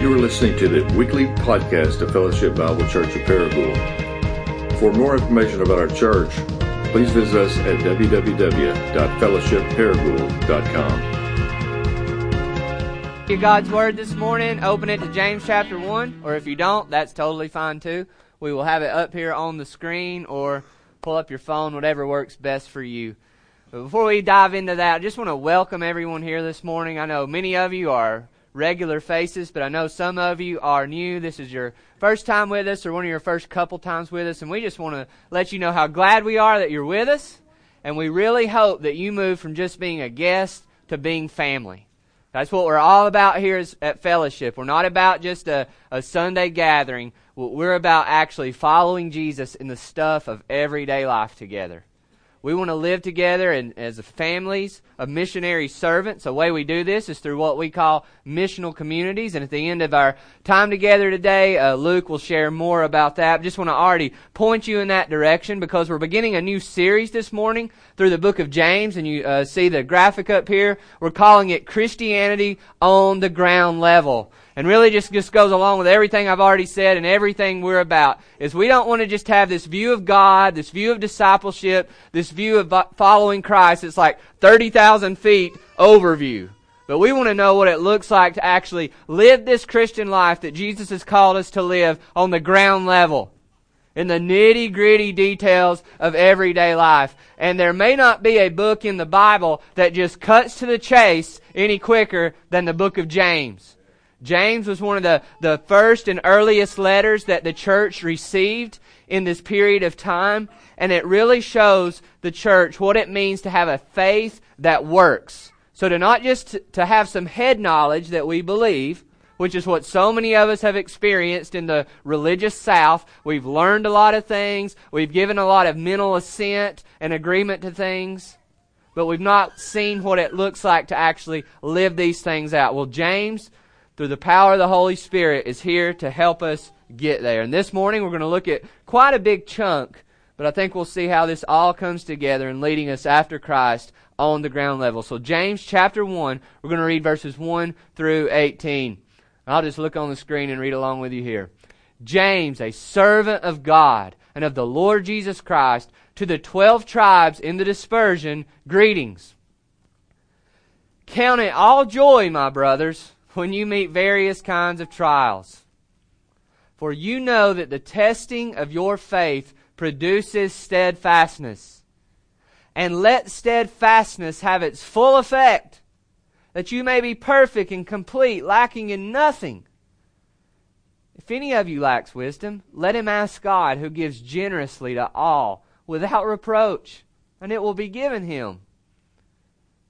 You are listening to the weekly podcast of Fellowship Bible Church of Paragould. For more information about our church, please visit us at www.fellowshipparagould.com. Get God's Word this morning, open it to James chapter 1, or if you don't, that's totally fine too. We will have it up here on the screen or pull up your phone, whatever works best for you. But before we dive into that, I just want to welcome everyone here this morning. I know many of you are regular faces, but I know some of you are new. This is your first time with us or one of your first couple times with us, and we just want to let you know how glad we are that you're with us, and we really hope that you move from just being a guest to being family. That's what we're all about here at Fellowship. We're not about just a, a Sunday gathering. We're about actually following Jesus in the stuff of everyday life together. We want to live together and as families of missionary servants. The way we do this is through what we call missional communities. And at the end of our time together today, uh, Luke will share more about that. Just want to already point you in that direction because we're beginning a new series this morning through the book of James. And you uh, see the graphic up here. We're calling it Christianity on the ground level and really just, just goes along with everything I've already said and everything we're about, is we don't want to just have this view of God, this view of discipleship, this view of uh, following Christ. It's like 30,000 feet overview. But we want to know what it looks like to actually live this Christian life that Jesus has called us to live on the ground level. In the nitty gritty details of everyday life. And there may not be a book in the Bible that just cuts to the chase any quicker than the book of James. James was one of the, the first and earliest letters that the church received in this period of time, and it really shows the church what it means to have a faith that works. So to not just to, to have some head knowledge that we believe, which is what so many of us have experienced in the religious South. We've learned a lot of things. We've given a lot of mental assent and agreement to things. But we've not seen what it looks like to actually live these things out. Well, James through the power of the Holy Spirit, is here to help us get there. And this morning we're going to look at quite a big chunk, but I think we'll see how this all comes together in leading us after Christ on the ground level. So James chapter 1, we're going to read verses 1 through 18. I'll just look on the screen and read along with you here. James, a servant of God and of the Lord Jesus Christ, to the twelve tribes in the dispersion, greetings. Count it all joy, my brothers when you meet various kinds of trials. For you know that the testing of your faith produces steadfastness. And let steadfastness have its full effect, that you may be perfect and complete, lacking in nothing. If any of you lacks wisdom, let him ask God, who gives generously to all, without reproach, and it will be given him.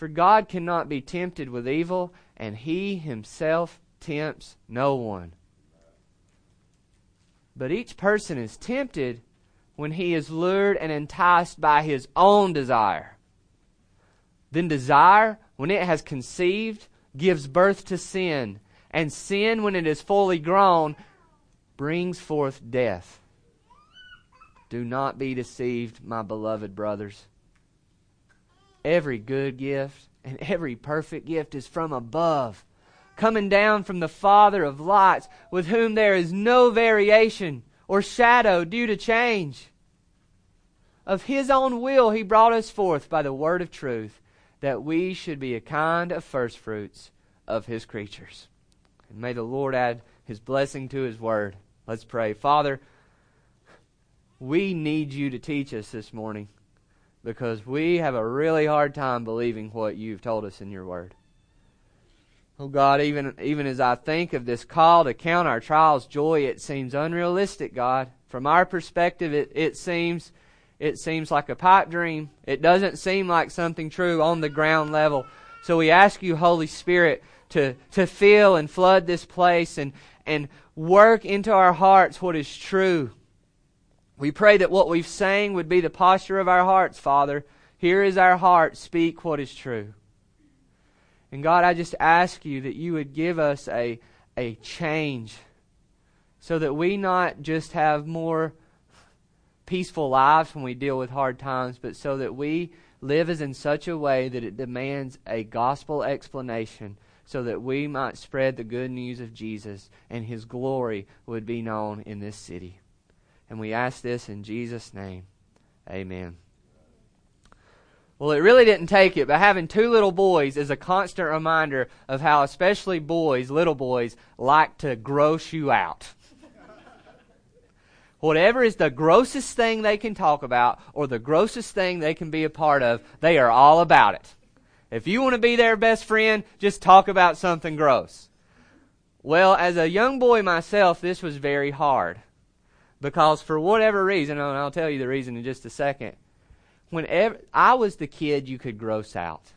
For God cannot be tempted with evil, and he himself tempts no one. But each person is tempted when he is lured and enticed by his own desire. Then desire, when it has conceived, gives birth to sin, and sin, when it is fully grown, brings forth death. Do not be deceived, my beloved brothers. Every good gift and every perfect gift is from above, coming down from the Father of lights, with whom there is no variation or shadow due to change. Of His own will He brought us forth by the word of truth, that we should be a kind of firstfruits of His creatures. And may the Lord add his blessing to his word. Let's pray. Father, we need you to teach us this morning because we have a really hard time believing what you've told us in your word. Oh God, even even as I think of this call to count our trials joy, it seems unrealistic, God. From our perspective, it, it seems it seems like a pipe dream. It doesn't seem like something true on the ground level. So we ask you, Holy Spirit, to, to fill and flood this place and, and work into our hearts what is true. We pray that what we've sang would be the posture of our hearts, Father. Here is our heart. Speak what is true. And God, I just ask you that you would give us a, a change so that we not just have more peaceful lives when we deal with hard times, but so that we live as in such a way that it demands a gospel explanation so that we might spread the good news of Jesus and his glory would be known in this city. And we ask this in Jesus' name. Amen. Well, it really didn't take it, but having two little boys is a constant reminder of how, especially boys, little boys, like to gross you out. Whatever is the grossest thing they can talk about or the grossest thing they can be a part of, they are all about it. If you want to be their best friend, just talk about something gross. Well, as a young boy myself, this was very hard. Because for whatever reason, and I'll tell you the reason in just a second, whenever I was the kid you could gross out.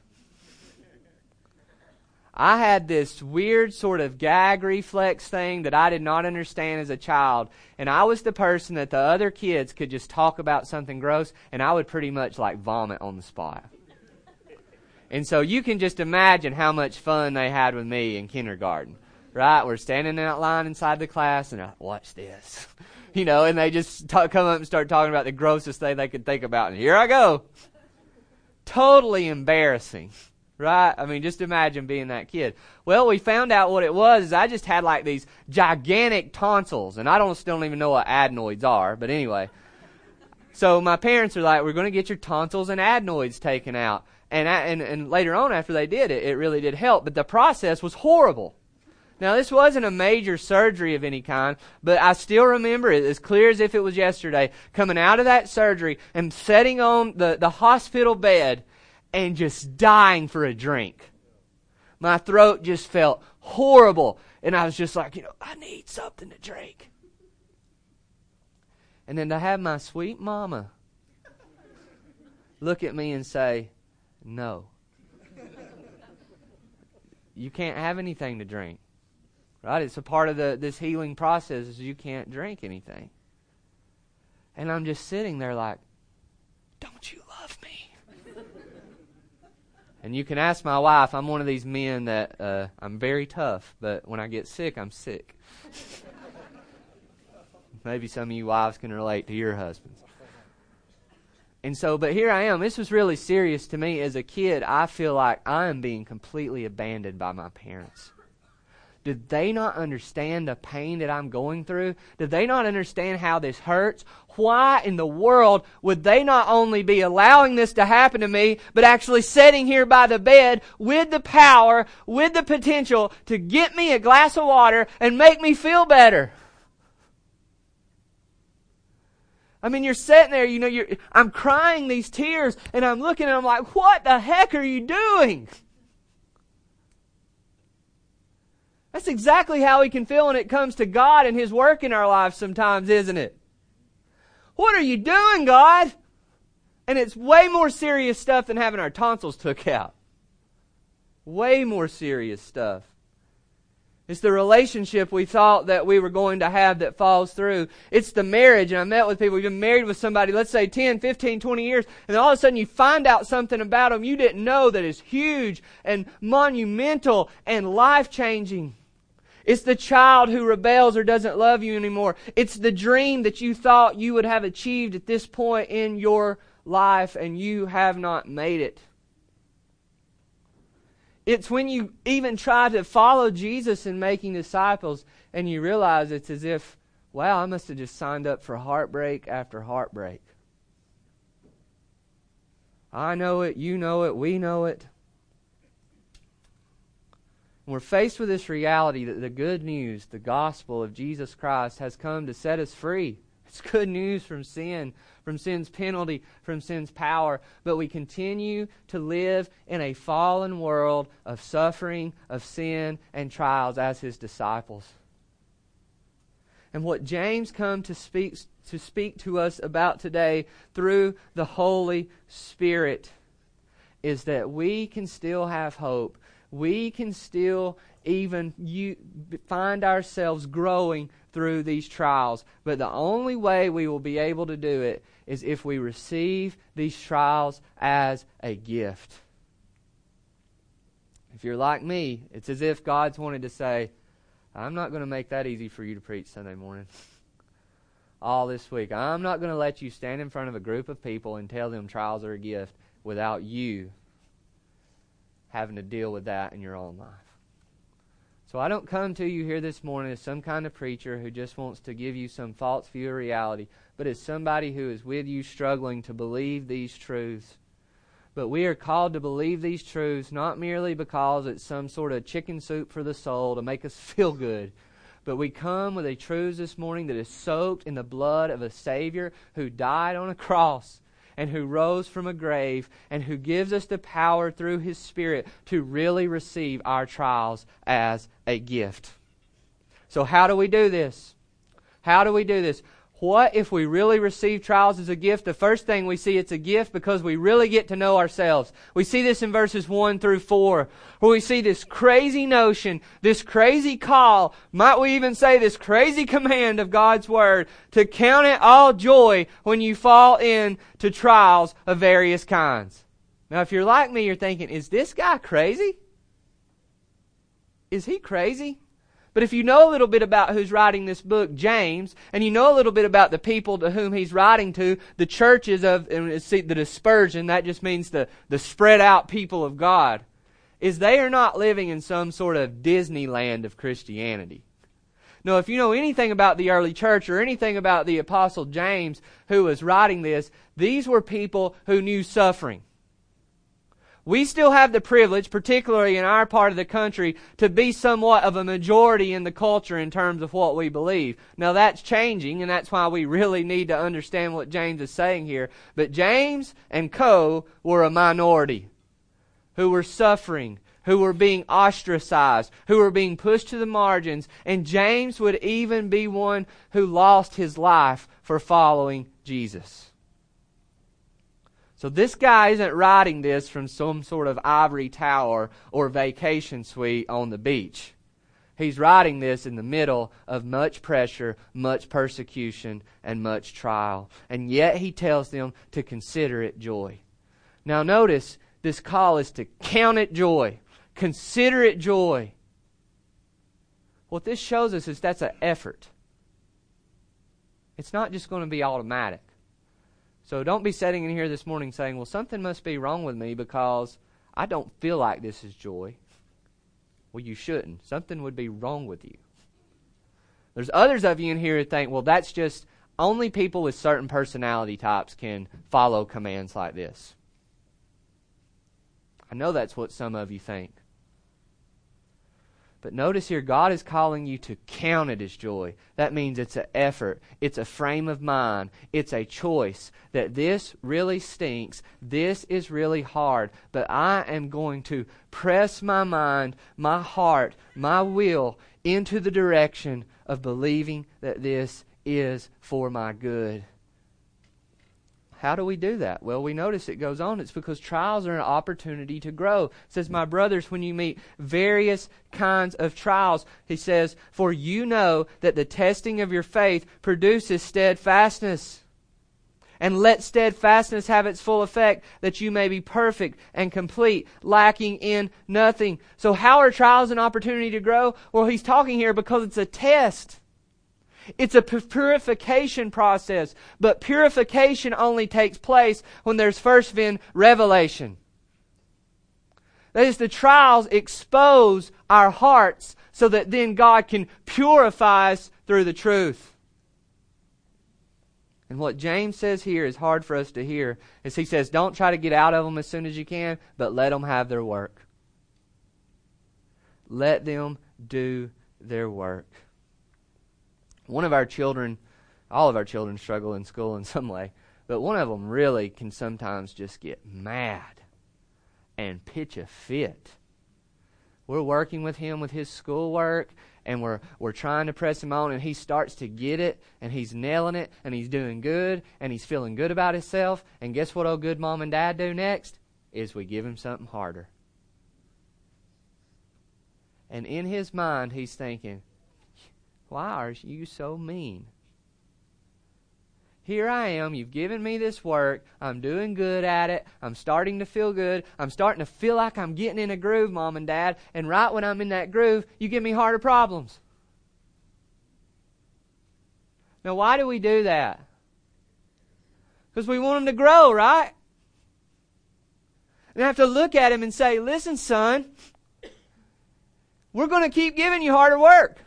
I had this weird sort of gag reflex thing that I did not understand as a child. And I was the person that the other kids could just talk about something gross, and I would pretty much like vomit on the spot. And so you can just imagine how much fun they had with me in kindergarten. Right? We're standing in that line inside the class, and I, watch this. you know, and they just talk, come up and start talking about the grossest thing they could think about. And here I go. Totally embarrassing right? I mean, just imagine being that kid. Well, we found out what it was. I just had like these gigantic tonsils, and I don't still don't even know what adenoids are. But anyway, so my parents are like, "We're going to get your tonsils and adenoids taken out." And, and and later on, after they did it, it really did help. But the process was horrible. Now, this wasn't a major surgery of any kind, but I still remember it as clear as if it was yesterday. Coming out of that surgery and sitting on the, the hospital bed and just dying for a drink. My throat just felt horrible. And I was just like, you know, I need something to drink. And then to have my sweet mama look at me and say, no. You can't have anything to drink. Right? It's a part of the this healing process is you can't drink anything. And I'm just sitting there like, don't you love me? And you can ask my wife, I'm one of these men that uh, I'm very tough, but when I get sick, I'm sick. Maybe some of you wives can relate to your husbands. And so, but here I am. This was really serious to me as a kid. I feel like I am being completely abandoned by my parents. Did they not understand the pain that I'm going through? Did they not understand how this hurts? Why in the world would they not only be allowing this to happen to me, but actually sitting here by the bed with the power, with the potential to get me a glass of water and make me feel better? I mean, you're sitting there, you know, you're, I'm crying these tears and I'm looking and I'm like, what the heck are you doing? That's exactly how we can feel when it comes to God and His work in our lives sometimes, isn't it? What are you doing, God? And it's way more serious stuff than having our tonsils took out. Way more serious stuff. It's the relationship we thought that we were going to have that falls through. It's the marriage. And I met with people, you've been married with somebody, let's say 10, 15, 20 years, and then all of a sudden you find out something about them you didn't know that is huge and monumental and life changing. It's the child who rebels or doesn't love you anymore. It's the dream that you thought you would have achieved at this point in your life and you have not made it. It's when you even try to follow Jesus in making disciples and you realize it's as if, wow, I must have just signed up for heartbreak after heartbreak. I know it, you know it, we know it. We're faced with this reality that the good news, the gospel of Jesus Christ, has come to set us free. It's good news from sin, from sin's penalty, from sin's power. But we continue to live in a fallen world of suffering, of sin, and trials as his disciples. And what James come to speak to speak to us about today through the Holy Spirit is that we can still have hope. We can still even you, find ourselves growing through these trials. But the only way we will be able to do it is if we receive these trials as a gift. If you're like me, it's as if God's wanted to say, I'm not going to make that easy for you to preach Sunday morning. All this week. I'm not going to let you stand in front of a group of people and tell them trials are a gift without you having to deal with that in your own life. So I don't come to you here this morning as some kind of preacher who just wants to give you some false view of reality, but as somebody who is with you struggling to believe these truths. But we are called to believe these truths not merely because it's some sort of chicken soup for the soul to make us feel good, but we come with a truth this morning that is soaked in the blood of a Savior who died on a cross and who rose from a grave and who gives us the power through his Spirit to really receive our trials as a gift. So, how do we do this? How do we do this? What if we really receive trials as a gift? The first thing we see it's a gift because we really get to know ourselves. We see this in verses 1 through 4, where we see this crazy notion, this crazy call, might we even say this crazy command of God's Word to count it all joy when you fall into trials of various kinds. Now, if you're like me, you're thinking, is this guy crazy? Is he crazy? But if you know a little bit about who's writing this book, James, and you know a little bit about the people to whom he's writing to, the churches of see, the dispersion, that just means the, the spread out people of God, is they are not living in some sort of Disneyland of Christianity. No, if you know anything about the early church or anything about the apostle James who was writing this, these were people who knew suffering. We still have the privilege, particularly in our part of the country, to be somewhat of a majority in the culture in terms of what we believe. Now that's changing, and that's why we really need to understand what James is saying here. But James and Co. were a minority who were suffering, who were being ostracized, who were being pushed to the margins, and James would even be one who lost his life for following Jesus. So this guy isn't writing this from some sort of ivory tower or vacation suite on the beach. He's writing this in the middle of much pressure, much persecution, and much trial. And yet he tells them to consider it joy. Now notice this call is to count it joy. Consider it joy. What this shows us is that's an effort. It's not just going to be automatic. So don't be sitting in here this morning saying, well, something must be wrong with me because I don't feel like this is joy. Well, you shouldn't. Something would be wrong with you. There's others of you in here who think, well, that's just only people with certain personality types can follow commands like this. I know that's what some of you think. But notice here, God is calling you to count it as joy. That means it's an effort, it's a frame of mind, it's a choice that this really stinks, this is really hard, but I am going to press my mind, my heart, my will into the direction of believing that this is for my good. How do we do that? Well, we notice it goes on. It's because trials are an opportunity to grow. It says, My brothers, when you meet various kinds of trials, he says, For you know that the testing of your faith produces steadfastness. And let steadfastness have its full effect, that you may be perfect and complete, lacking in nothing. So, how are trials an opportunity to grow? Well, he's talking here because it's a test. It's a purification process, but purification only takes place when there's first been revelation. That is, the trials expose our hearts so that then God can purify us through the truth. And what James says here is hard for us to hear. Is he says, don't try to get out of them as soon as you can, but let them have their work. Let them do their work. One of our children, all of our children struggle in school in some way, but one of them really can sometimes just get mad and pitch a fit. We're working with him with his schoolwork and we're we're trying to press him on and he starts to get it and he's nailing it and he's doing good and he's feeling good about himself and guess what old good mom and dad do next is we give him something harder and in his mind he's thinking why are you so mean here I am. You've given me this work. I'm doing good at it. I'm starting to feel good. I'm starting to feel like I'm getting in a groove, Mom and Dad. And right when I'm in that groove, you give me harder problems. Now, why do we do that? Because we want them to grow, right? And I have to look at him and say, listen, son, we're going to keep giving you harder work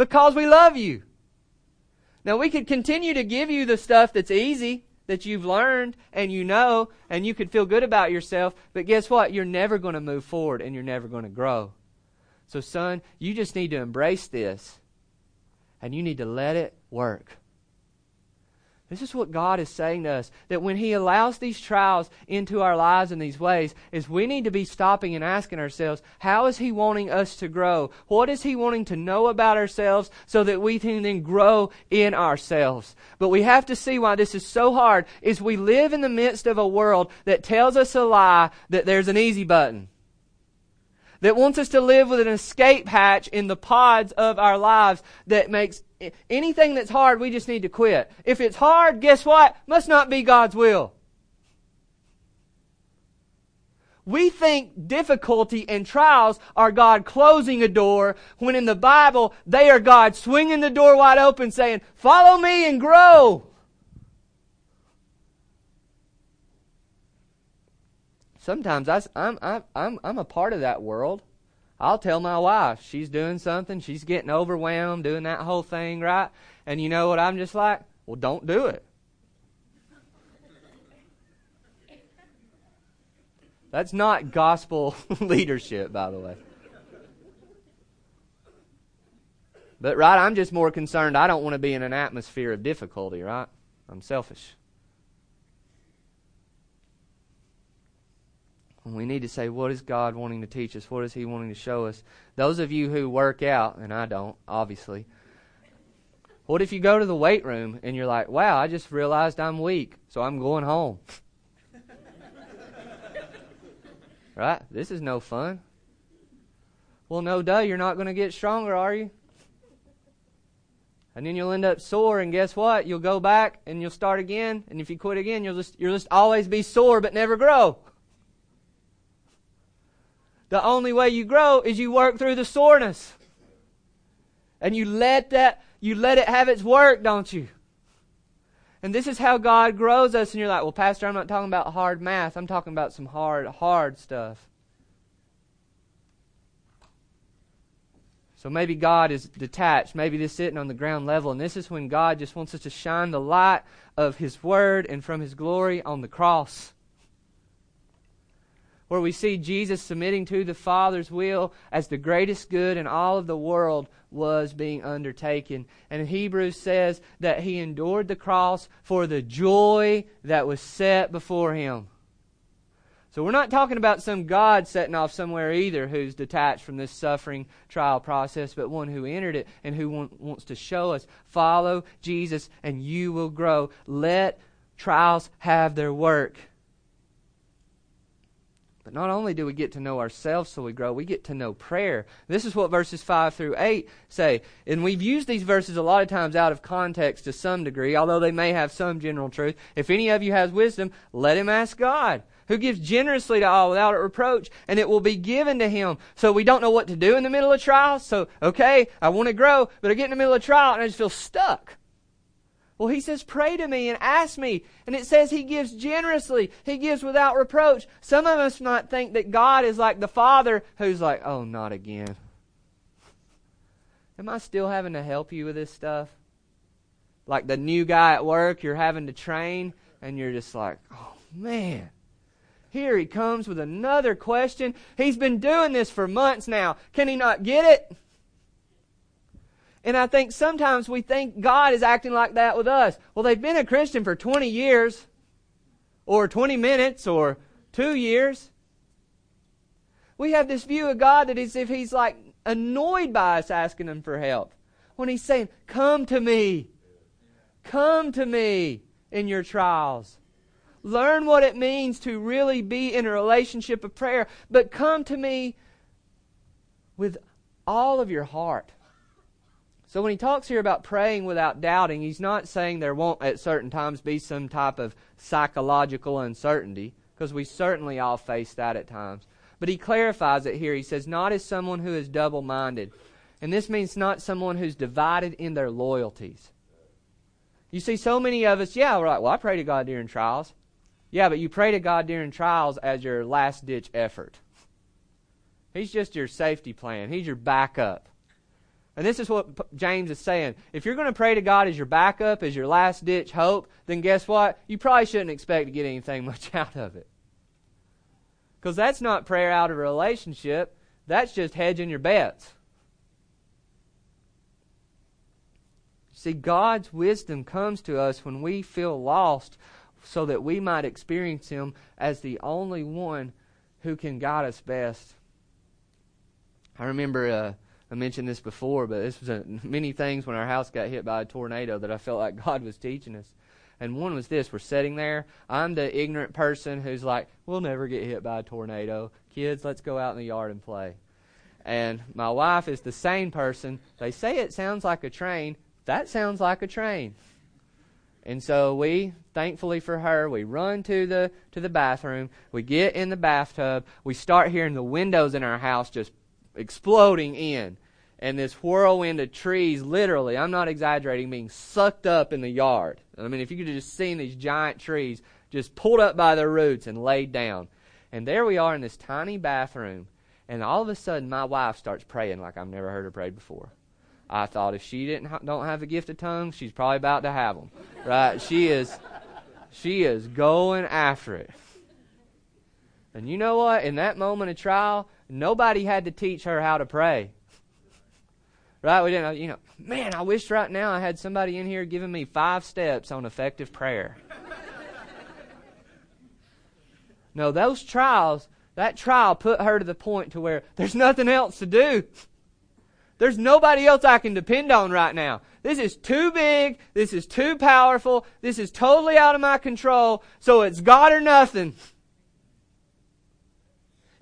because we love you. Now, we could continue to give you the stuff that's easy, that you've learned and you know, and you could feel good about yourself, but guess what? You're never going to move forward and you're never going to grow. So, son, you just need to embrace this and you need to let it work. This is what God is saying to us that when He allows these trials into our lives in these ways, is we need to be stopping and asking ourselves, how is He wanting us to grow? What is He wanting to know about ourselves so that we can then grow in ourselves? But we have to see why this is so hard is we live in the midst of a world that tells us a lie that there's an easy button that wants us to live with an escape hatch in the pods of our lives that makes anything that's hard, we just need to quit. If it's hard, guess what? Must not be God's will. We think difficulty and trials are God closing a door when in the Bible they are God swinging the door wide open saying, follow me and grow. sometimes I, I'm, I'm, I'm a part of that world. I'll tell my wife she's doing something, she's getting overwhelmed, doing that whole thing, right? And you know what I'm just like? Well, don't do it. That's not gospel leadership, by the way. But, right, I'm just more concerned. I don't want to be in an atmosphere of difficulty, right? I'm selfish. We need to say, what is God wanting to teach us? What is He wanting to show us? Those of you who work out, and I don't, obviously. What if you go to the weight room and you're like, wow, I just realized I'm weak, so I'm going home? right? This is no fun. Well, no duh, you're not going to get stronger, are you? And then you'll end up sore, and guess what? You'll go back and you'll start again, and if you quit again, you'll just you'll just always be sore but never grow. The only way you grow is you work through the soreness. And you let that, you let it have its work, don't you? And this is how God grows us. And you're like, well, Pastor, I'm not talking about hard math. I'm talking about some hard, hard stuff. So maybe God is detached. Maybe this sitting on the ground level. And this is when God just wants us to shine the light of His Word and from His glory on the cross where we see Jesus submitting to the Father's will as the greatest good in all of the world was being undertaken. And Hebrews says that he endured the cross for the joy that was set before him. So we're not talking about some God setting off somewhere either who's detached from this suffering trial process, but one who entered it and who want, wants to show us follow Jesus and you will grow. Let trials have their work. But not only do we get to know ourselves so we grow, we get to know prayer. This is what verses 5 through 8 say. And we've used these verses a lot of times out of context to some degree, although they may have some general truth. If any of you has wisdom, let him ask God, who gives generously to all without reproach, and it will be given to him. So we don't know what to do in the middle of trials. So, okay, I want to grow, but I get in the middle of trial and I just feel stuck. Well, he says, pray to me and ask me. And it says he gives generously. He gives without reproach. Some of us might think that God is like the father who's like, oh, not again. Am I still having to help you with this stuff? Like the new guy at work you're having to train, and you're just like, oh, man. Here he comes with another question. He's been doing this for months now. Can he not get it? And I think sometimes we think God is acting like that with us. Well, they've been a Christian for 20 years, or 20 minutes, or two years. We have this view of God that is if He's like annoyed by us asking Him for help. When He's saying, Come to me. Come to me in your trials. Learn what it means to really be in a relationship of prayer, but come to me with all of your heart. So when he talks here about praying without doubting, he's not saying there won't at certain times be some type of psychological uncertainty, because we certainly all face that at times. But he clarifies it here. He says, not as someone who is double minded. And this means not someone who's divided in their loyalties. You see, so many of us, yeah, we're like, well, I pray to God during trials. Yeah, but you pray to God during trials as your last ditch effort. He's just your safety plan, He's your backup. And this is what James is saying. If you're going to pray to God as your backup, as your last ditch hope, then guess what? You probably shouldn't expect to get anything much out of it. Because that's not prayer out of a relationship, that's just hedging your bets. See, God's wisdom comes to us when we feel lost so that we might experience Him as the only one who can guide us best. I remember uh, I mentioned this before, but this was a, many things when our house got hit by a tornado that I felt like God was teaching us. And one was this: we're sitting there. I'm the ignorant person who's like, "We'll never get hit by a tornado. Kids, let's go out in the yard and play." And my wife is the sane person. They say it sounds like a train. That sounds like a train. And so we, thankfully for her, we run to the to the bathroom. We get in the bathtub. We start hearing the windows in our house just exploding in. And this whirlwind of trees, literally, I'm not exaggerating, being sucked up in the yard. I mean, if you could have just seen these giant trees just pulled up by their roots and laid down. And there we are in this tiny bathroom. And all of a sudden, my wife starts praying like I've never heard her pray before. I thought if she didn't ha- don't have the gift of tongues, she's probably about to have them. Right? She is she is going after it. And you know what? In that moment of trial, nobody had to teach her how to pray. Right? We didn't, you know, man, I wish right now I had somebody in here giving me five steps on effective prayer. no, those trials, that trial put her to the point to where there's nothing else to do. There's nobody else I can depend on right now. This is too big. This is too powerful. This is totally out of my control. So it's God or nothing.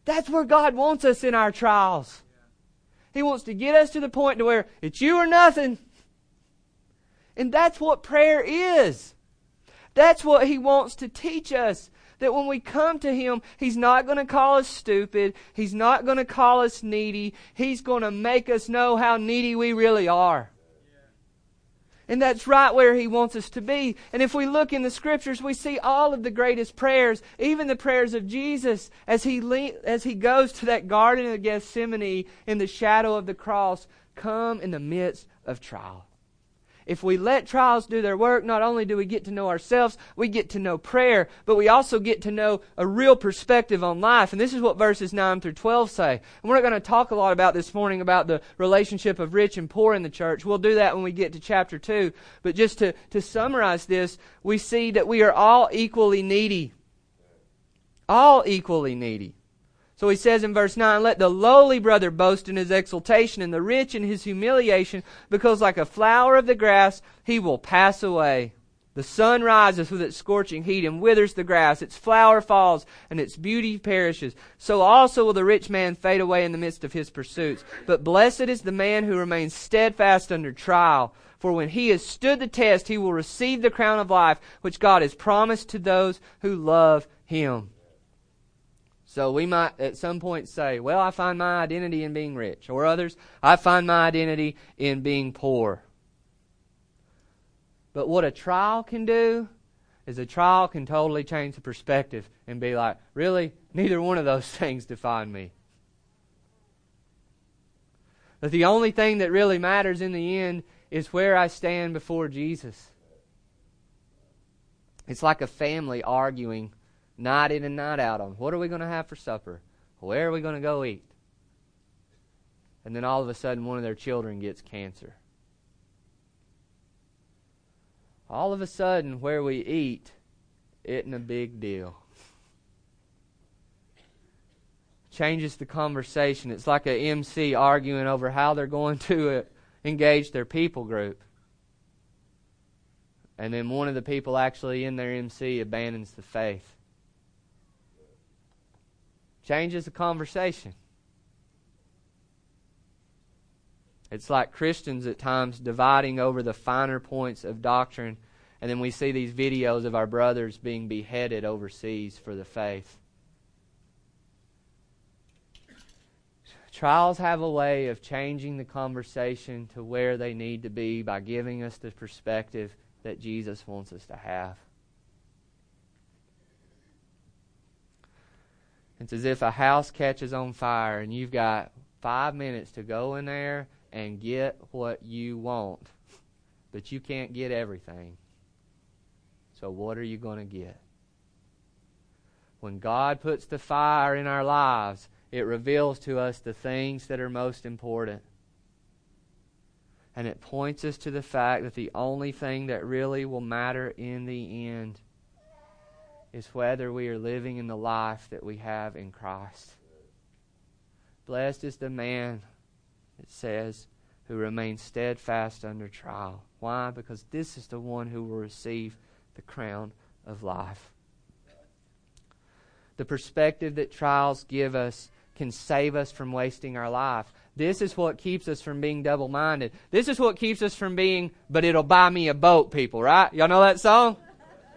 That's where God wants us in our trials. He wants to get us to the point to where it's you or nothing. And that's what prayer is. That's what He wants to teach us that when we come to Him, He's not going to call us stupid. He's not going to call us needy. He's going to make us know how needy we really are. And that's right where He wants us to be. And if we look in the Scriptures, we see all of the greatest prayers, even the prayers of Jesus, as He, le- as he goes to that Garden of Gethsemane in the shadow of the cross, come in the midst of trial. If we let trials do their work, not only do we get to know ourselves, we get to know prayer, but we also get to know a real perspective on life. And this is what verses 9 through 12 say. And we're not going to talk a lot about this morning about the relationship of rich and poor in the church. We'll do that when we get to chapter 2. But just to, to summarize this, we see that we are all equally needy. All equally needy. So he says in verse 9, Let the lowly brother boast in his exaltation, and the rich in his humiliation, because like a flower of the grass, he will pass away. The sun rises with its scorching heat and withers the grass. Its flower falls and its beauty perishes. So also will the rich man fade away in the midst of his pursuits. But blessed is the man who remains steadfast under trial. For when he has stood the test, he will receive the crown of life which God has promised to those who love him. So we might at some point say, well, I find my identity in being rich. Or others, I find my identity in being poor. But what a trial can do is a trial can totally change the perspective and be like, really? Neither one of those things define me. That the only thing that really matters in the end is where I stand before Jesus. It's like a family arguing night in and night out on what are we going to have for supper? Where are we going to go eat? And then all of a sudden, one of their children gets cancer. All of a sudden, where we eat isn't a big deal. Changes the conversation. It's like a MC arguing over how they're going to uh, engage their people group. And then one of the people actually in their MC abandons the faith. Changes the conversation. It's like Christians at times dividing over the finer points of doctrine, and then we see these videos of our brothers being beheaded overseas for the faith. Trials have a way of changing the conversation to where they need to be by giving us the perspective that Jesus wants us to have. It's as if a house catches on fire and you've got five minutes to go in there and get what you want, but you can't get everything. So, what are you going to get? When God puts the fire in our lives, it reveals to us the things that are most important. And it points us to the fact that the only thing that really will matter in the end is whether we are living in the life that we have in Christ. Blessed is the man it says, who remains steadfast under trial. Why? Because this is the one who will receive the crown of life. The perspective that trials give us can save us from wasting our life. This is what keeps us from being double minded. This is what keeps us from being, but it'll buy me a boat, people, right? Y'all know that song?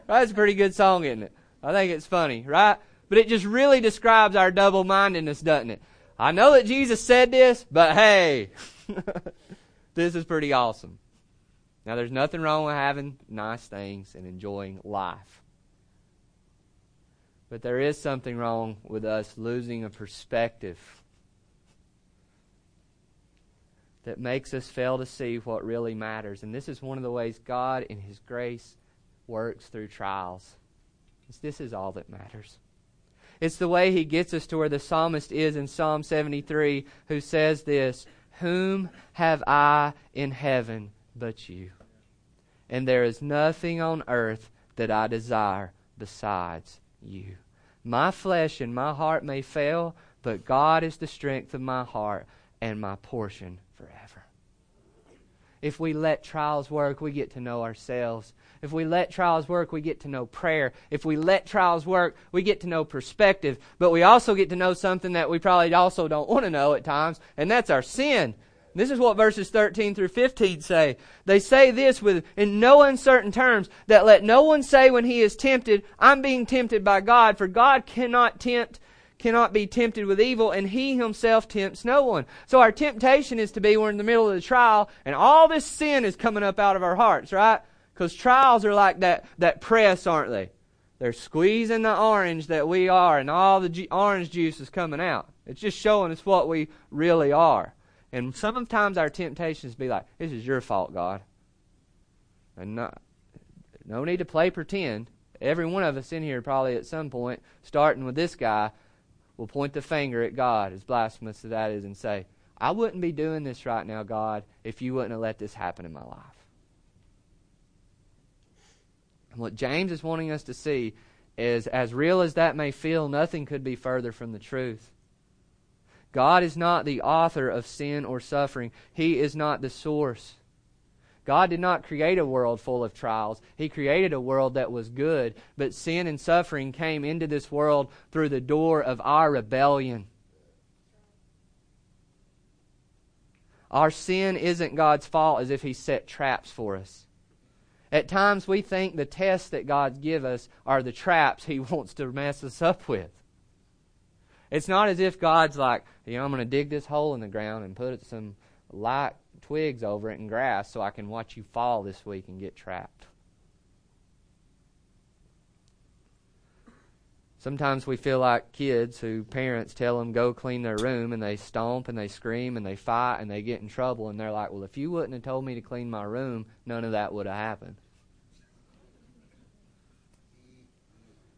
That's a pretty good song, isn't it? I think it's funny, right? But it just really describes our double mindedness, doesn't it? I know that Jesus said this, but hey, this is pretty awesome. Now, there's nothing wrong with having nice things and enjoying life. But there is something wrong with us losing a perspective that makes us fail to see what really matters. And this is one of the ways God, in His grace, works through trials. This is all that matters. It's the way he gets us to where the psalmist is in Psalm 73, who says this Whom have I in heaven but you? And there is nothing on earth that I desire besides you. My flesh and my heart may fail, but God is the strength of my heart and my portion forever. If we let trials work, we get to know ourselves if we let trials work, we get to know prayer. If we let trials work, we get to know perspective. But we also get to know something that we probably also don't want to know at times, and that's our sin. This is what verses 13 through 15 say. They say this with in no uncertain terms that let no one say when he is tempted, I'm being tempted by God, for God cannot tempt cannot be tempted with evil, and he himself tempts no one. So our temptation is to be we're in the middle of the trial, and all this sin is coming up out of our hearts, right? Because trials are like that, that press, aren't they? They're squeezing the orange that we are, and all the ju- orange juice is coming out. It's just showing us what we really are. And sometimes our temptations be like, "This is your fault, God," and not, no need to play pretend. Every one of us in here, probably at some point, starting with this guy, will point the finger at God, as blasphemous as that is, and say, "I wouldn't be doing this right now, God, if you wouldn't have let this happen in my life." What James is wanting us to see is as real as that may feel, nothing could be further from the truth. God is not the author of sin or suffering, He is not the source. God did not create a world full of trials. He created a world that was good, but sin and suffering came into this world through the door of our rebellion. Our sin isn't God's fault as if He set traps for us. At times we think the tests that God give us are the traps He wants to mess us up with. It's not as if God's like, you know, I'm going to dig this hole in the ground and put some light twigs over it and grass so I can watch you fall this week and get trapped. Sometimes we feel like kids who parents tell them go clean their room and they stomp and they scream and they fight and they get in trouble and they're like, well, if you wouldn't have told me to clean my room, none of that would have happened.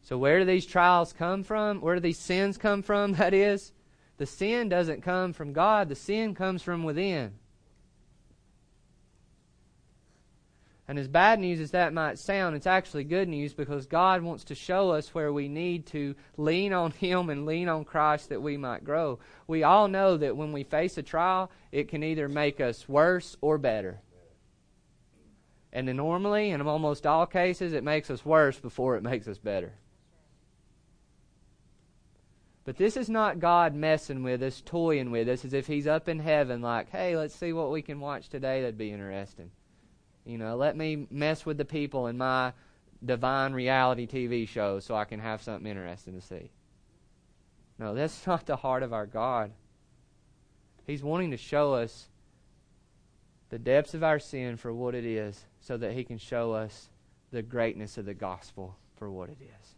So, where do these trials come from? Where do these sins come from? That is, the sin doesn't come from God, the sin comes from within. And as bad news as that might sound, it's actually good news because God wants to show us where we need to lean on Him and lean on Christ that we might grow. We all know that when we face a trial, it can either make us worse or better. And then normally, in almost all cases, it makes us worse before it makes us better. But this is not God messing with us, toying with us, as if He's up in heaven, like, hey, let's see what we can watch today. That'd be interesting. You know, let me mess with the people in my divine reality TV show so I can have something interesting to see. No, that's not the heart of our God. He's wanting to show us the depths of our sin for what it is so that He can show us the greatness of the gospel for what it is.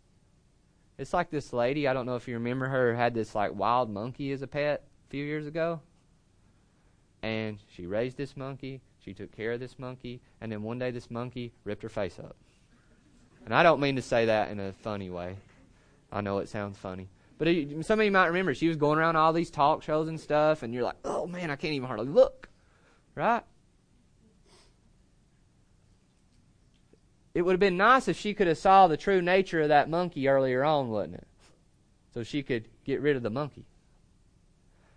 It's like this lady, I don't know if you remember her, had this like wild monkey as a pet a few years ago. And she raised this monkey, she took care of this monkey, and then one day this monkey ripped her face up. And I don't mean to say that in a funny way. I know it sounds funny. But it, some of you might remember she was going around all these talk shows and stuff, and you're like, oh man, I can't even hardly look. Right? It would have been nice if she could have saw the true nature of that monkey earlier on, wouldn't it? So she could get rid of the monkey.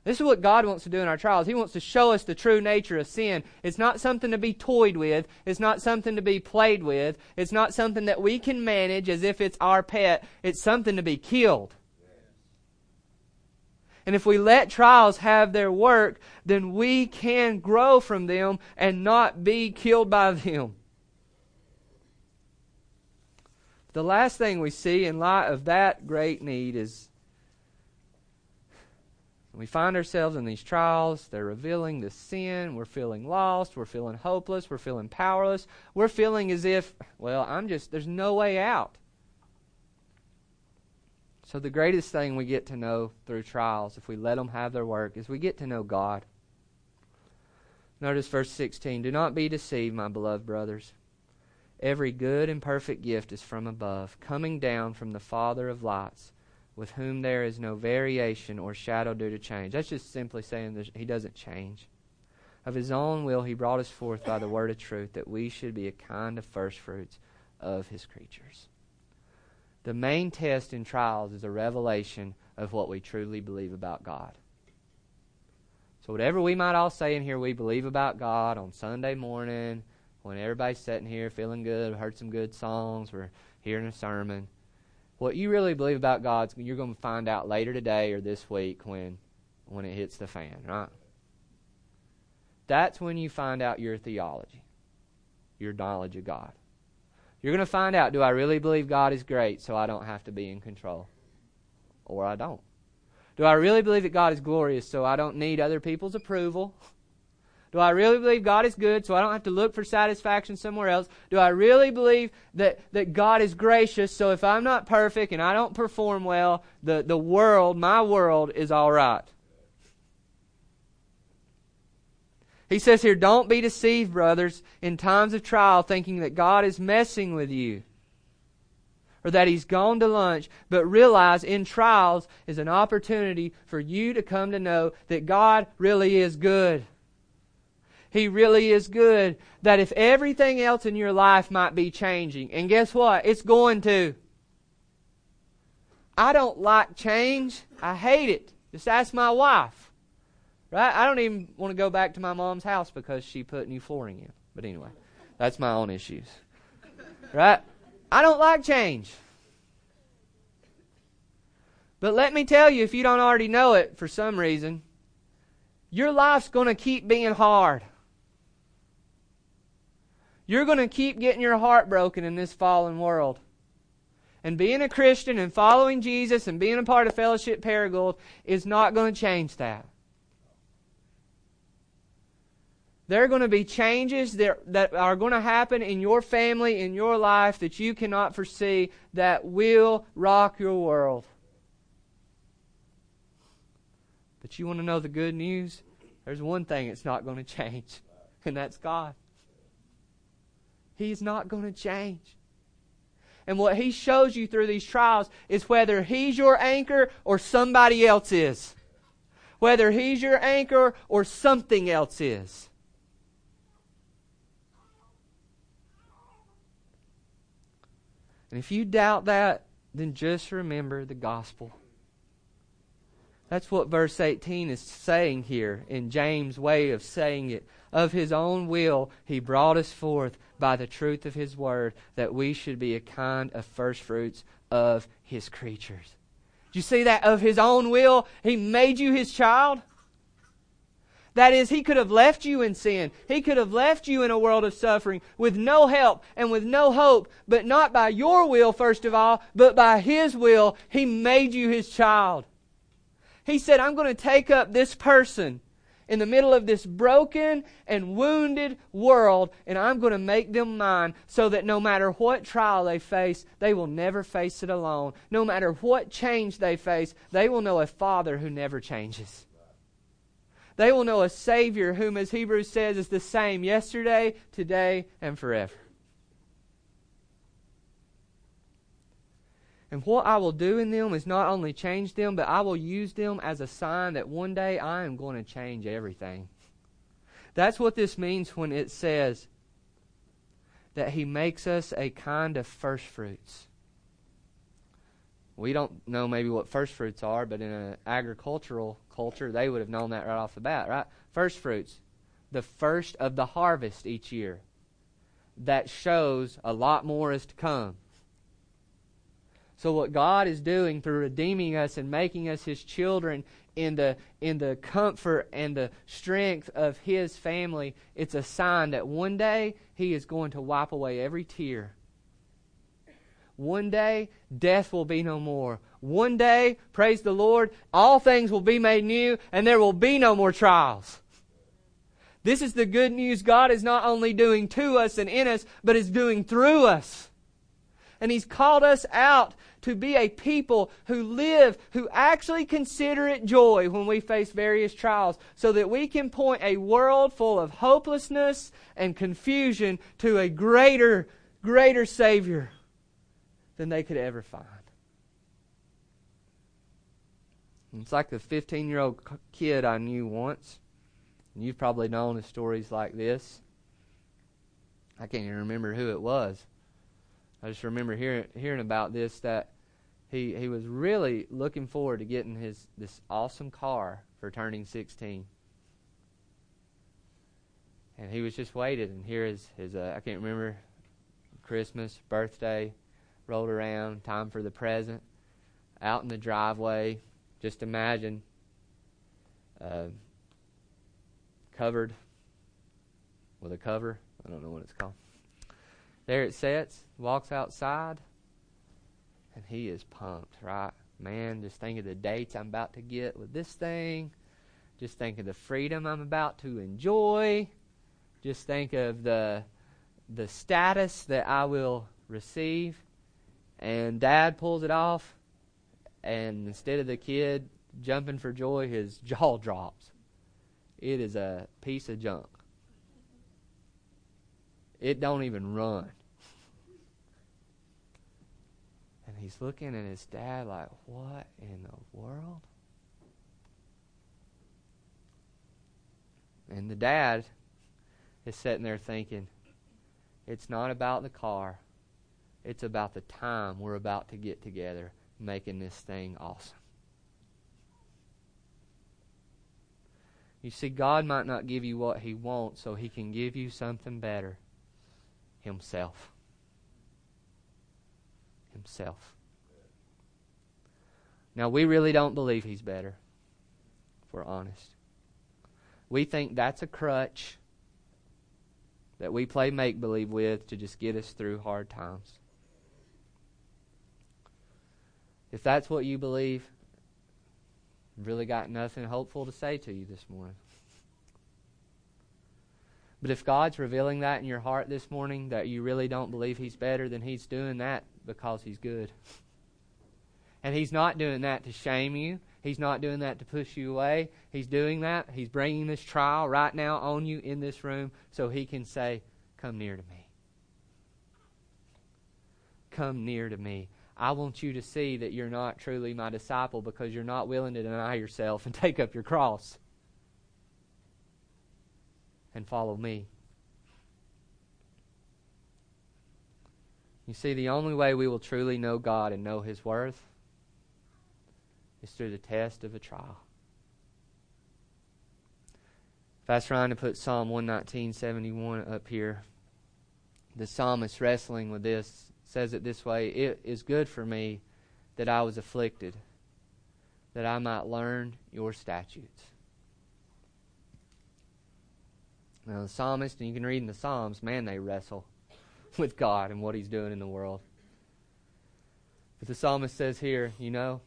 This is what God wants to do in our trials. He wants to show us the true nature of sin. It's not something to be toyed with. It's not something to be played with. It's not something that we can manage as if it's our pet. It's something to be killed. And if we let trials have their work, then we can grow from them and not be killed by them. The last thing we see in light of that great need is we find ourselves in these trials. They're revealing the sin. We're feeling lost. We're feeling hopeless. We're feeling powerless. We're feeling as if, well, I'm just, there's no way out. So, the greatest thing we get to know through trials, if we let them have their work, is we get to know God. Notice verse 16 Do not be deceived, my beloved brothers. Every good and perfect gift is from above, coming down from the Father of lights with whom there is no variation or shadow due to change. That's just simply saying that he doesn't change. Of his own will, he brought us forth by the word of truth, that we should be a kind of first fruits of his creatures. The main test in trials is a revelation of what we truly believe about God. So, whatever we might all say in here, we believe about God on Sunday morning, when everybody's sitting here feeling good, heard some good songs, we're hearing a sermon what you really believe about God, you're going to find out later today or this week when, when it hits the fan, right? That's when you find out your theology, your knowledge of God. You're going to find out do I really believe God is great so I don't have to be in control? Or I don't. Do I really believe that God is glorious so I don't need other people's approval? Do I really believe God is good so I don't have to look for satisfaction somewhere else? Do I really believe that, that God is gracious so if I'm not perfect and I don't perform well, the, the world, my world, is all right? He says here, don't be deceived, brothers, in times of trial, thinking that God is messing with you or that He's gone to lunch, but realize in trials is an opportunity for you to come to know that God really is good. He really is good. That if everything else in your life might be changing, and guess what? It's going to. I don't like change. I hate it. Just ask my wife. Right? I don't even want to go back to my mom's house because she put new flooring in. But anyway, that's my own issues. Right? I don't like change. But let me tell you, if you don't already know it for some reason, your life's going to keep being hard. You're going to keep getting your heart broken in this fallen world. And being a Christian and following Jesus and being a part of Fellowship Paragould is not going to change that. There are going to be changes that, that are going to happen in your family, in your life, that you cannot foresee that will rock your world. But you want to know the good news? There's one thing it's not going to change, and that's God. He's not going to change. And what He shows you through these trials is whether He's your anchor or somebody else is. Whether He's your anchor or something else is. And if you doubt that, then just remember the gospel. That's what verse 18 is saying here in James' way of saying it. Of his own will, he brought us forth by the truth of his word that we should be a kind of first fruits of his creatures. Do you see that? Of his own will, he made you his child. That is, he could have left you in sin. He could have left you in a world of suffering with no help and with no hope, but not by your will, first of all, but by his will. He made you his child. He said, I'm going to take up this person in the middle of this broken and wounded world, and I'm going to make them mine so that no matter what trial they face, they will never face it alone. No matter what change they face, they will know a Father who never changes. They will know a Savior whom, as Hebrews says, is the same yesterday, today, and forever. And what I will do in them is not only change them, but I will use them as a sign that one day I am going to change everything. That's what this means when it says that He makes us a kind of first fruits. We don't know maybe what first fruits are, but in an agricultural culture, they would have known that right off the bat, right? First fruits, the first of the harvest each year. That shows a lot more is to come. So what God is doing through redeeming us and making us his children in the in the comfort and the strength of his family, it's a sign that one day he is going to wipe away every tear. One day death will be no more. One day, praise the Lord, all things will be made new and there will be no more trials. This is the good news God is not only doing to us and in us, but is doing through us. And He's called us out to be a people who live, who actually consider it joy when we face various trials, so that we can point a world full of hopelessness and confusion to a greater, greater Savior than they could ever find. It's like the 15 year old kid I knew once. And you've probably known stories like this. I can't even remember who it was. I just remember hearing hearing about this that he he was really looking forward to getting his this awesome car for turning 16. And he was just waiting, and here is his uh, I can't remember Christmas, birthday, rolled around, time for the present, out in the driveway. Just imagine uh, covered with a cover. I don't know what it's called. There it sits, walks outside, and he is pumped, right? Man, just think of the dates I'm about to get with this thing. Just think of the freedom I'm about to enjoy. Just think of the the status that I will receive. And dad pulls it off, and instead of the kid jumping for joy, his jaw drops. It is a piece of junk. It don't even run. He's looking at his dad like, what in the world? And the dad is sitting there thinking, it's not about the car. It's about the time we're about to get together making this thing awesome. You see, God might not give you what He wants so He can give you something better Himself himself. Now, we really don't believe he's better, if we're honest. We think that's a crutch that we play make believe with to just get us through hard times. If that's what you believe, I've really got nothing hopeful to say to you this morning. But if God's revealing that in your heart this morning, that you really don't believe He's better, then He's doing that because He's good. And He's not doing that to shame you. He's not doing that to push you away. He's doing that. He's bringing this trial right now on you in this room so He can say, Come near to me. come near to me. I want you to see that you're not truly my disciple because you're not willing to deny yourself and take up your cross and follow me. You see, the only way we will truly know God and know His worth is through the test of a trial. If I was trying to put Psalm 119.71 up here, the psalmist wrestling with this says it this way It is good for me that I was afflicted, that I might learn your statutes. Now, the psalmist, and you can read in the Psalms, man, they wrestle with God and what He's doing in the world. But the psalmist says here, you know,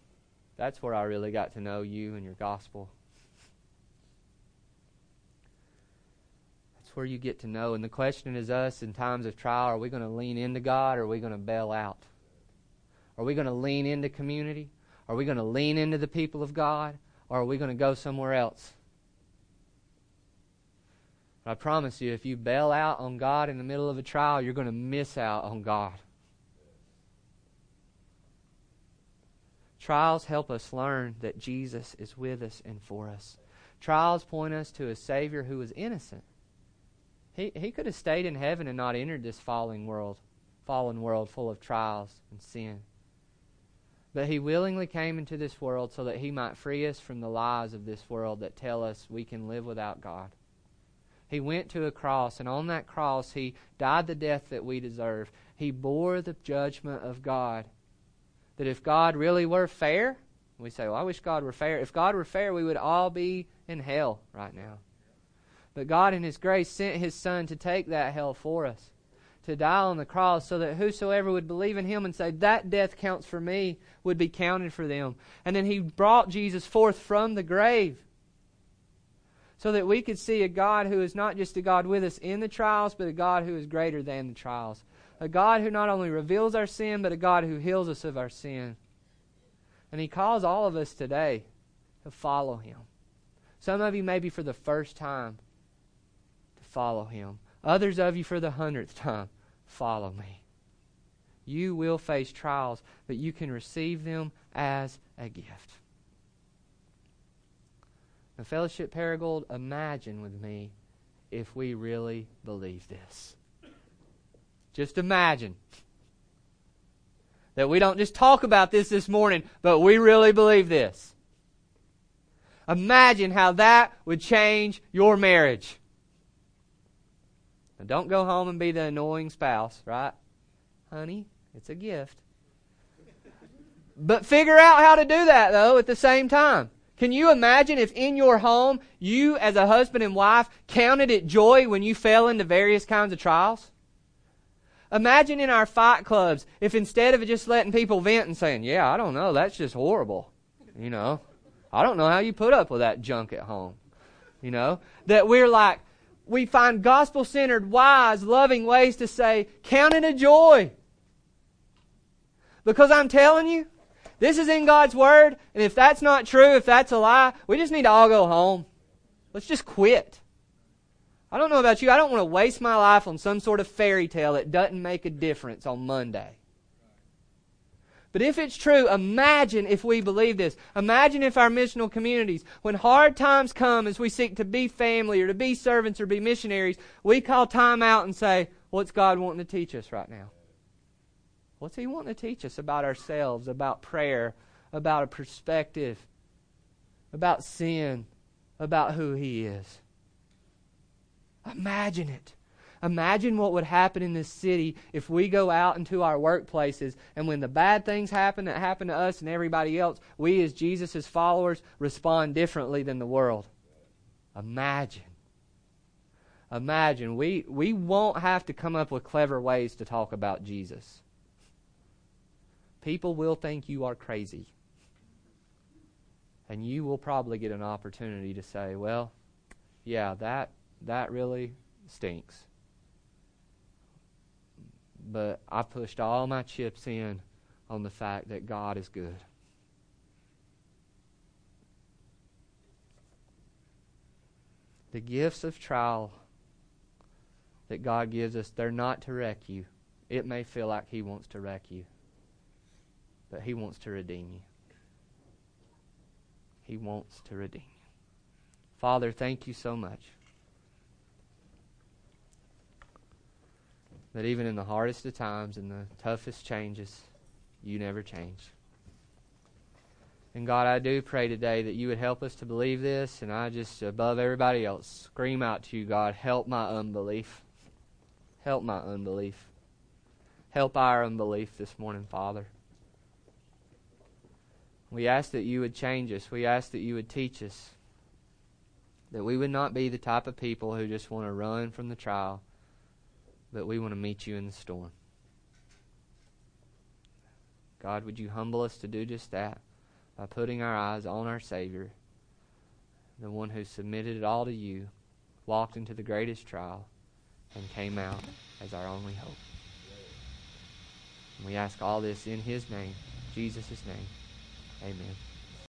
that's where I really got to know you and your gospel. That's where you get to know. And the question is us in times of trial are we going to lean into God or are we going to bail out? Are we going to lean into community? Are we going to lean into the people of God? Or are we going to go somewhere else? But I promise you, if you bail out on God in the middle of a trial, you're going to miss out on God. Trials help us learn that Jesus is with us and for us. Trials point us to a Savior who is innocent. He, he could have stayed in heaven and not entered this falling world, fallen world full of trials and sin. But he willingly came into this world so that he might free us from the lies of this world that tell us we can live without God. He went to a cross, and on that cross, He died the death that we deserve. He bore the judgment of God. That if God really were fair, we say, Well, I wish God were fair. If God were fair, we would all be in hell right now. But God, in His grace, sent His Son to take that hell for us, to die on the cross, so that whosoever would believe in Him and say, That death counts for me, would be counted for them. And then He brought Jesus forth from the grave so that we could see a God who is not just a God with us in the trials, but a God who is greater than the trials. A God who not only reveals our sin, but a God who heals us of our sin. And He calls all of us today to follow Him. Some of you, maybe for the first time, to follow Him. Others of you, for the hundredth time, follow me. You will face trials, but you can receive them as a gift. Now, Fellowship Paragould, imagine with me if we really believe this. Just imagine that we don't just talk about this this morning, but we really believe this. Imagine how that would change your marriage. Now, don't go home and be the annoying spouse, right? Honey, it's a gift. But figure out how to do that, though, at the same time. Can you imagine if in your home you, as a husband and wife, counted it joy when you fell into various kinds of trials? Imagine in our fight clubs if instead of just letting people vent and saying, Yeah, I don't know, that's just horrible. You know, I don't know how you put up with that junk at home. You know, that we're like, we find gospel centered, wise, loving ways to say, Count it a joy. Because I'm telling you, this is in God's Word, and if that's not true, if that's a lie, we just need to all go home. Let's just quit. I don't know about you. I don't want to waste my life on some sort of fairy tale that doesn't make a difference on Monday. But if it's true, imagine if we believe this. Imagine if our missional communities, when hard times come as we seek to be family or to be servants or be missionaries, we call time out and say, What's God wanting to teach us right now? What's He wanting to teach us about ourselves, about prayer, about a perspective, about sin, about who He is? Imagine it. Imagine what would happen in this city if we go out into our workplaces and when the bad things happen that happen to us and everybody else, we as Jesus' followers respond differently than the world. Imagine. Imagine. We, we won't have to come up with clever ways to talk about Jesus people will think you are crazy. And you will probably get an opportunity to say, well, yeah, that that really stinks. But I pushed all my chips in on the fact that God is good. The gifts of trial that God gives us, they're not to wreck you It may feel like He wants to wreck you, but He wants to redeem you. He wants to redeem you. Father, thank you so much. That even in the hardest of times and the toughest changes, you never change. And God, I do pray today that you would help us to believe this, and I just, above everybody else, scream out to you, God, help my unbelief. Help my unbelief. Help our unbelief this morning, Father. We ask that you would change us. We ask that you would teach us. That we would not be the type of people who just want to run from the trial, but we want to meet you in the storm. God, would you humble us to do just that by putting our eyes on our Savior, the one who submitted it all to you, walked into the greatest trial, and came out as our only hope. And we ask all this in His name, Jesus' name. Amen.